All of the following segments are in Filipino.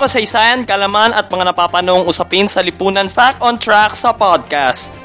Kasaysayan, kalaman at mga napapanong usapin sa lipunan Fact on Track sa podcast.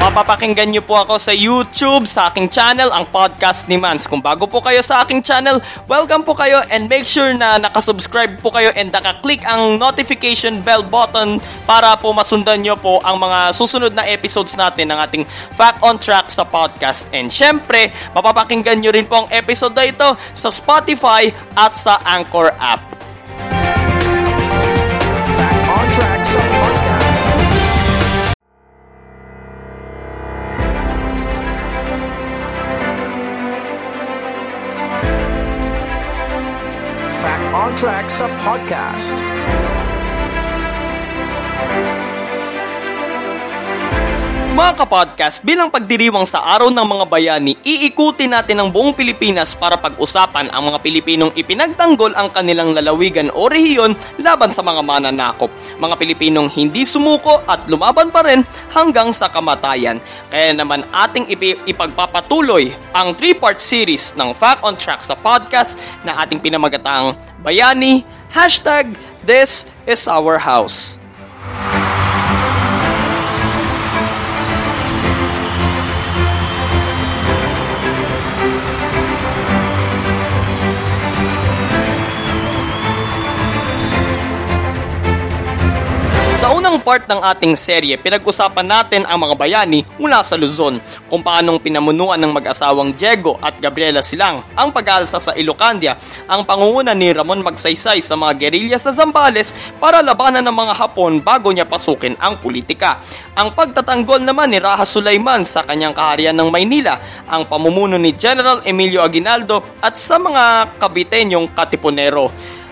Mapapakinggan niyo po ako sa YouTube, sa aking channel, ang podcast ni Mans. Kung bago po kayo sa aking channel, welcome po kayo and make sure na nakasubscribe po kayo and nakaklik ang notification bell button para po masundan niyo po ang mga susunod na episodes natin ng ating Fact on Track sa podcast. And syempre, mapapakinggan niyo rin po ang episode na ito sa Spotify at sa Anchor app. On Track sa podcast. Mga kapodcast, bilang pagdiriwang sa Araw ng Mga Bayani, iikutin natin ang buong Pilipinas para pag-usapan ang mga Pilipinong ipinagtanggol ang kanilang lalawigan o rehiyon laban sa mga mananakop. Mga Pilipinong hindi sumuko at lumaban pa rin hanggang sa kamatayan. Kaya naman ating ipi- ipagpapatuloy ang three-part series ng Fact on Track sa podcast na ating pinamagatang Bayani, hashtag This is Our House. Unang part ng ating serye, pinag-usapan natin ang mga bayani mula sa Luzon, kung paanong pinamunuan ng mag-asawang Diego at Gabriela Silang ang pag-alsa sa Ilocandia, ang pangunguna ni Ramon Magsaysay sa mga gerilya sa Zambales para labanan ng mga Hapon bago niya pasukin ang politika. Ang pagtatanggol naman ni Raha Sulaiman sa kanyang kaharian ng Maynila, ang pamumuno ni General Emilio Aguinaldo at sa mga kabitenyong katipunero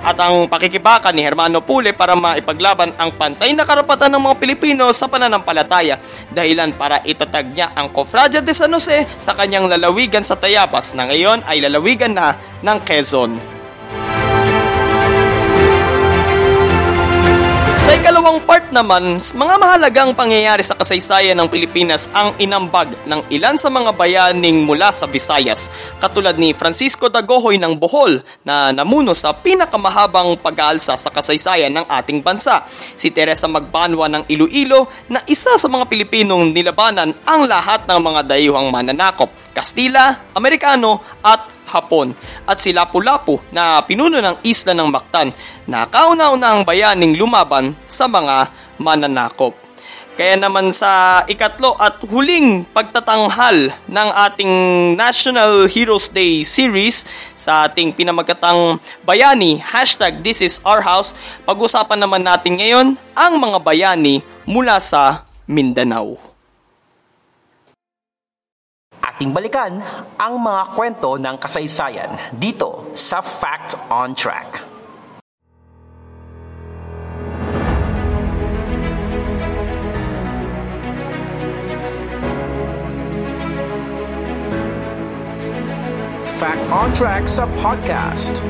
at ang pakikibaka ni Hermano Pule para maipaglaban ang pantay na karapatan ng mga Pilipino sa pananampalataya dahilan para itatag niya ang Cofradia de San Jose sa kanyang lalawigan sa Tayabas na ngayon ay lalawigan na ng Quezon. Ikalawang part naman, mga mahalagang pangyayari sa kasaysayan ng Pilipinas ang inambag ng ilan sa mga bayaning mula sa Visayas, katulad ni Francisco Dagohoy ng Bohol na namuno sa pinakamahabang pag-aalsa sa kasaysayan ng ating bansa, si Teresa Magbanwa ng Iloilo na isa sa mga Pilipinong nilabanan ang lahat ng mga dayuhang mananakop, Kastila, Amerikano at Hapon at si Lapu-Lapu na pinuno ng isla ng Mactan na kauna-unang bayaning lumaban sa mga mananakop. Kaya naman sa ikatlo at huling pagtatanghal ng ating National Heroes Day series sa ating pinamagatang bayani, hashtag This is Our House, pag-usapan naman natin ngayon ang mga bayani mula sa Mindanao. Ating balikan ang mga kwento ng kasaysayan dito sa Fact on Track. Fact on Track sa podcast.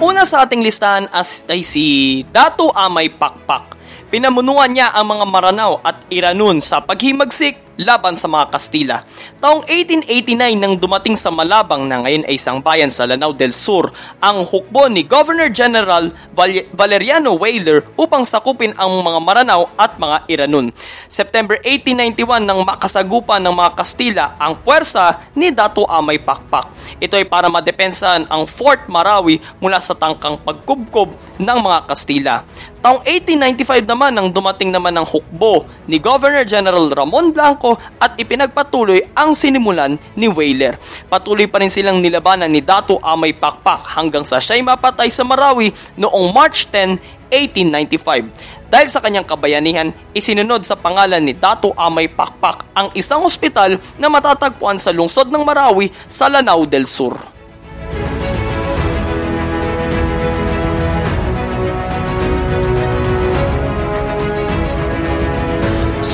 Una sa ating listahan as ay si Dato Amay Pakpak. Pinamunuan niya ang mga Maranao at Iranun sa paghimagsik laban sa mga Kastila. Taong 1889 nang dumating sa Malabang na ngayon ay isang bayan sa Lanao del Sur ang hukbo ni Governor General Val- Valeriano Weyler upang sakupin ang mga Maranao at mga Iranun. September 1891 nang makasagupan ng mga Kastila ang puwersa ni Dato Amay Pakpak. Ito ay para madepensahan ang Fort Marawi mula sa tangkang pagkubkob ng mga Kastila. Taong 1895 naman nang dumating naman ang hukbo ni Governor General Ramon Blanco at ipinagpatuloy ang sinimulan ni Whaler. Patuloy pa rin silang nilabanan ni Dato Amay Pakpak hanggang sa siya'y mapatay sa Marawi noong March 10, 1895. Dahil sa kanyang kabayanihan, isinunod sa pangalan ni Dato Amay Pakpak ang isang ospital na matatagpuan sa lungsod ng Marawi sa Lanao del Sur.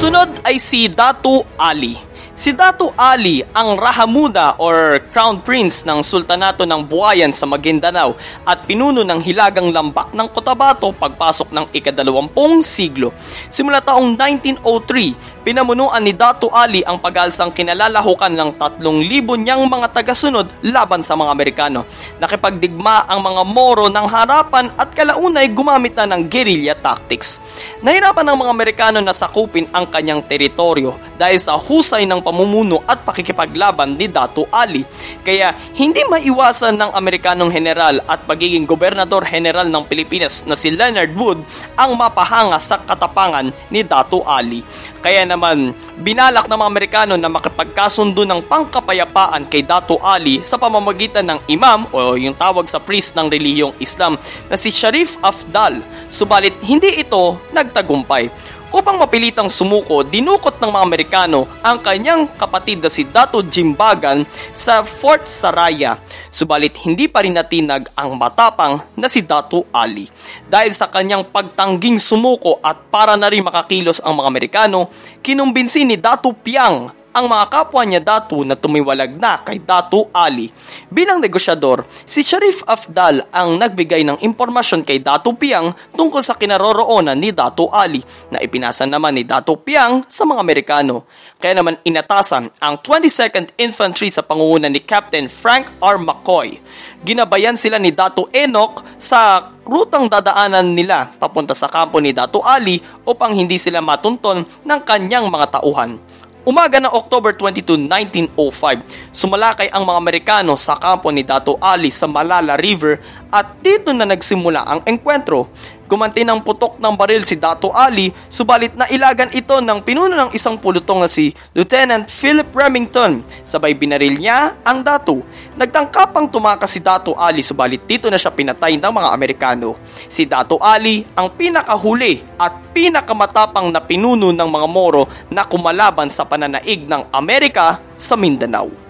Sunod ay si Datu Ali. Si Datu Ali ang Rahamuda or Crown Prince ng Sultanato ng Buayan sa Maguindanao at pinuno ng Hilagang Lambak ng Cotabato pagpasok ng ikadalawampung siglo. Simula taong 1903, Pinamunuan ni Datu Ali ang pag-alsang kinalalahukan ng 3,000 niyang mga tagasunod laban sa mga Amerikano. Nakipagdigma ang mga Moro ng harapan at kalaunay gumamit na ng guerrilla tactics. Nahirapan ng mga Amerikano na sakupin ang kanyang teritoryo dahil sa husay ng pamumuno at pakikipaglaban ni Datu Ali. Kaya hindi maiwasan ng Amerikanong general at pagiging gobernador general ng Pilipinas na si Leonard Wood ang mapahanga sa katapangan ni Datu Ali. Kaya naman, binalak ng mga Amerikano na makipagkasundo ng pangkapayapaan kay Dato Ali sa pamamagitan ng imam o yung tawag sa priest ng relihiyong Islam na si Sharif Afdal. Subalit hindi ito nagtagumpay. Upang mapilitang sumuko, dinukot ng mga Amerikano ang kanyang kapatid na si Dato Jimbagan sa Fort Saraya. Subalit hindi pa rin natinag ang matapang na si Dato Ali. Dahil sa kanyang pagtangging sumuko at para na rin makakilos ang mga Amerikano, kinumbinsi ni Dato Piang ang mga kapwa niya Datu na tumiwalag na kay Datu Ali. Bilang negosyador, si Sharif Afdal ang nagbigay ng impormasyon kay Datu Piang tungkol sa kinaroroonan ni Datu Ali na ipinasa naman ni Datu Piang sa mga Amerikano. Kaya naman inatasan ang 22nd Infantry sa pangunguna ni Captain Frank R. McCoy. Ginabayan sila ni Datu Enoch sa rutang dadaanan nila papunta sa kampo ni Datu Ali upang hindi sila matunton ng kanyang mga tauhan. Umaga ng October 22, 1905, sumalakay ang mga Amerikano sa kampo ni Dato Ali sa Malala River at dito na nagsimula ang engkwentro. Gumanti ng putok ng baril si Dato Ali, subalit na ilagan ito ng pinuno ng isang pulutong na si Lieutenant Philip Remington. Sabay binaril niya ang Dato. Nagtangkapang tumakas si Dato Ali, subalit dito na siya pinatay ng mga Amerikano. Si Dato Ali ang pinakahuli at pinakamatapang na pinuno ng mga Moro na kumalaban sa pananaig ng Amerika sa Mindanao.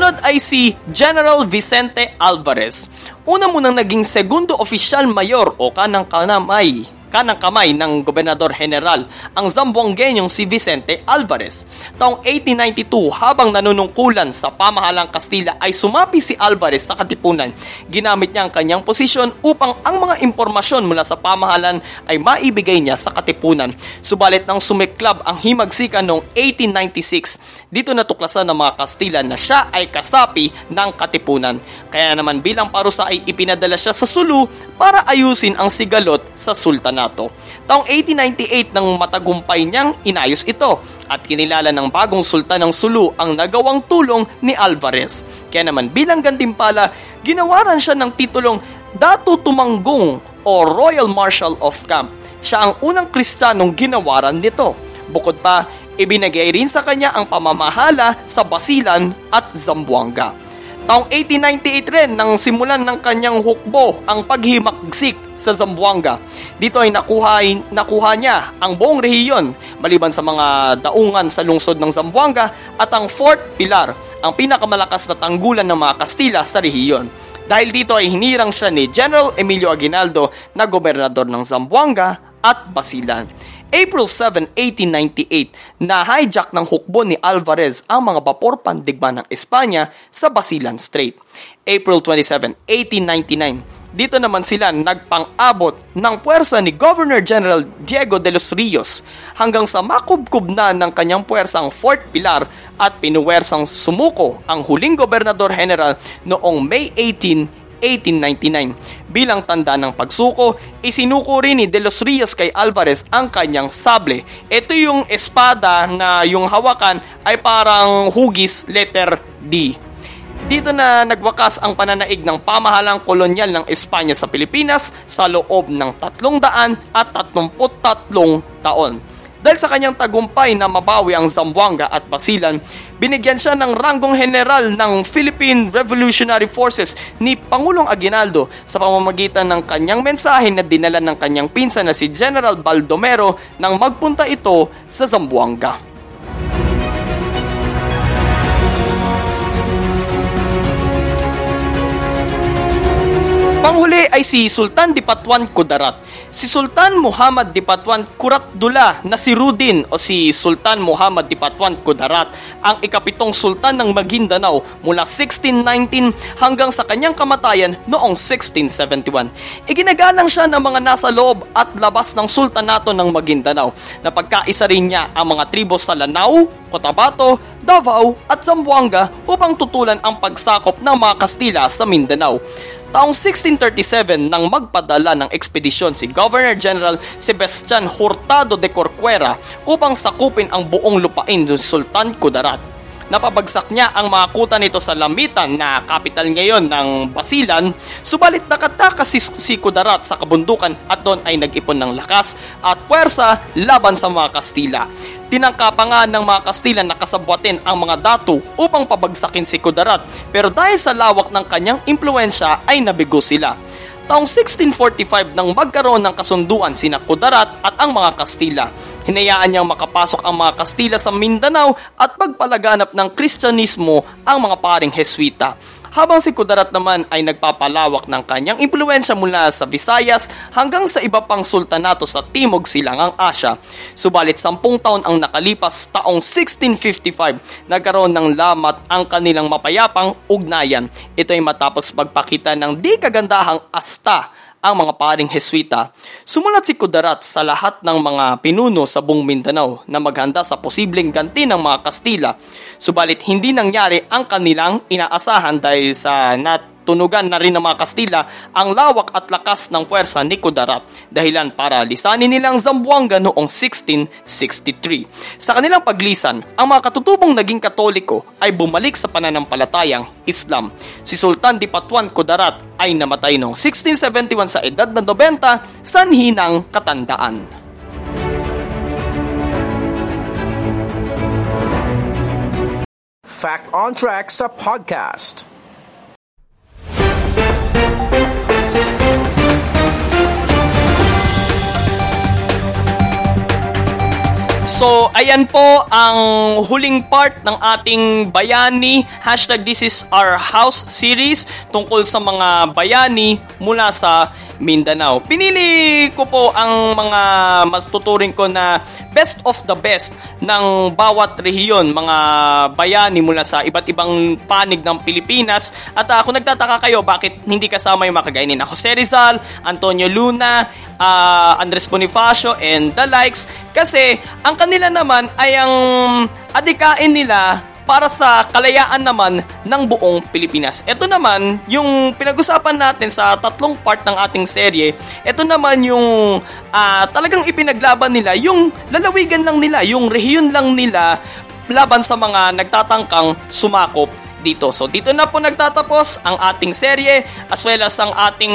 Sunod ay si General Vicente Alvarez. Una munang naging segundo opisyal mayor o kanang kanamay kanang kamay ng Gobernador General ang Zamboanguenyong si Vicente Alvarez. Taong 1892 habang nanunungkulan sa pamahalang Kastila ay sumapi si Alvarez sa Katipunan. Ginamit niya ang kanyang posisyon upang ang mga impormasyon mula sa pamahalan ay maibigay niya sa Katipunan. Subalit nang sumiklab ang himagsikan noong 1896, dito natuklasan ng mga Kastila na siya ay kasapi ng Katipunan. Kaya naman bilang parusa ay ipinadala siya sa Sulu para ayusin ang sigalot sa Sultan Senato. Taong 1898 nang matagumpay niyang inayos ito at kinilala ng bagong sultan ng Sulu ang nagawang tulong ni Alvarez. Kaya naman bilang gantimpala, ginawaran siya ng titulong Datu Tumanggong o Royal Marshal of Camp. Siya ang unang kristyanong ginawaran nito. Bukod pa, ibinagay rin sa kanya ang pamamahala sa Basilan at Zamboanga. Taong 1898 rin nang simulan ng kanyang hukbo ang paghimagsik sa Zamboanga. Dito ay nakuha, nakuha niya ang buong rehiyon maliban sa mga daungan sa lungsod ng Zamboanga at ang Fort Pilar, ang pinakamalakas na tanggulan ng mga Kastila sa rehiyon. Dahil dito ay hinirang siya ni General Emilio Aguinaldo na gobernador ng Zamboanga at Basilan. April 7, 1898, na-hijack ng hukbo ni Alvarez ang mga bapor pandigma ng Espanya sa Basilan Strait. April 27, 1899, dito naman sila nagpang-abot ng puwersa ni Governor General Diego de los Rios hanggang sa makubkub na ng kanyang puwersa ang Fort Pilar at pinuwersang sumuko ang huling gobernador general noong May 18, 1899. Bilang tanda ng pagsuko, isinuko rin ni De Los Rios kay Alvarez ang kanyang sable. Ito yung espada na yung hawakan ay parang hugis letter D. Dito na nagwakas ang pananaig ng pamahalang kolonyal ng Espanya sa Pilipinas sa loob ng 333 taon. Dahil sa kanyang tagumpay na mabawi ang Zamboanga at Basilan, binigyan siya ng ranggong general ng Philippine Revolutionary Forces ni Pangulong Aguinaldo sa pamamagitan ng kanyang mensahe na dinala ng kanyang pinsan na si General Baldomero nang magpunta ito sa Zamboanga. Panghuli ay si Sultan Dipatuan Kudarat. Si Sultan Muhammad Dipatuan Kuratdula na si Rudin o si Sultan Muhammad Dipatuan Kudarat ang ikapitong sultan ng Maguindanao mula 1619 hanggang sa kanyang kamatayan noong 1671. Iginagalang siya ng mga nasa loob at labas ng sultanato ng Maguindanao na pagkaisa rin niya ang mga tribo sa Lanao, Cotabato, Davao at Zamboanga upang tutulan ang pagsakop ng mga Kastila sa Mindanao. Taong 1637 nang magpadala ng ekspedisyon si Governor General Sebastian Hurtado de Corcuera upang sakupin ang buong lupain ng Sultan Kudarat. Napabagsak niya ang mga kuta nito sa Lamitan na kapital ngayon ng Basilan, subalit nakatakas si, si Kudarat sa kabundukan at doon ay nag-ipon ng lakas at puwersa laban sa mga Kastila. Tinangka pa nga ng mga Kastila na kasabwatin ang mga datu upang pabagsakin si Kudarat pero dahil sa lawak ng kanyang impluensya ay nabigo sila. Taong 1645 nang magkaroon ng kasunduan sina Kudarat at ang mga Kastila. Hinayaan niyang makapasok ang mga Kastila sa Mindanao at pagpalaganap ng Kristyanismo ang mga paring Heswita habang si Kudarat naman ay nagpapalawak ng kanyang impluensya mula sa Visayas hanggang sa iba pang sultanato sa Timog Silangang Asya. Subalit sampung taon ang nakalipas taong 1655, nagkaroon ng lamat ang kanilang mapayapang ugnayan. Ito ay matapos pagpakita ng di kagandahang asta ang mga paring Heswita. Sumulat si Kudarat sa lahat ng mga pinuno sa buong Mindanao na maghanda sa posibleng ganti ng mga Kastila. Subalit hindi nangyari ang kanilang inaasahan dahil sa nat tunugan na rin ng mga Kastila ang lawak at lakas ng puwersa ni Kudarat dahilan para lisanin nilang Zamboanga noong 1663. Sa kanilang paglisan, ang mga katutubong naging katoliko ay bumalik sa pananampalatayang Islam. Si Sultan Dipatuan Kudarat ay namatay noong 1671 sa edad na 90 sanhi ng katandaan. Fact on Track sa podcast. So, ayan po ang huling part ng ating Bayani, hashtag this is our house series tungkol sa mga bayani mula sa Mindanao. Pinili ko po ang mga mas tuturing ko na best of the best ng bawat rehiyon, mga bayani mula sa iba't ibang panig ng Pilipinas. At uh, nagtataka kayo bakit hindi kasama yung makagaya ni Jose Rizal, Antonio Luna, uh, Andres Bonifacio, and the likes, kasi ang kanila naman ay ang adikain nila para sa kalayaan naman ng buong Pilipinas. Ito naman, yung pinag-usapan natin sa tatlong part ng ating serye, ito naman yung uh, talagang ipinaglaban nila, yung lalawigan lang nila, yung rehiyon lang nila laban sa mga nagtatangkang sumakop dito. So dito na po nagtatapos ang ating serye as well as ang ating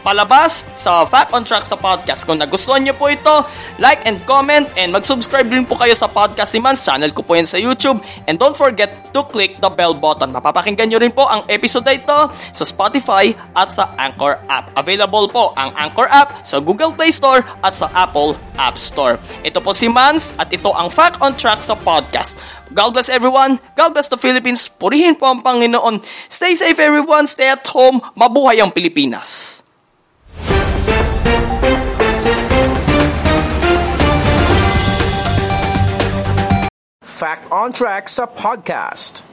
palabas sa Fact on Track sa podcast. Kung nagustuhan niyo po ito, like and comment and mag-subscribe din po kayo sa Podcast si Mans. Channel ko po yan sa YouTube. And don't forget to click the bell button. Mapapakinggan niyo rin po ang episode na ito sa Spotify at sa Anchor app. Available po ang Anchor app sa Google Play Store at sa Apple App Store. Ito po si Mans at ito ang Fact on Track sa podcast. God bless everyone. God bless the Philippines. Purihin po ang Panginoon. Stay safe everyone. Stay at home. Mabuhay ang Pilipinas. Fact on Track sa podcast.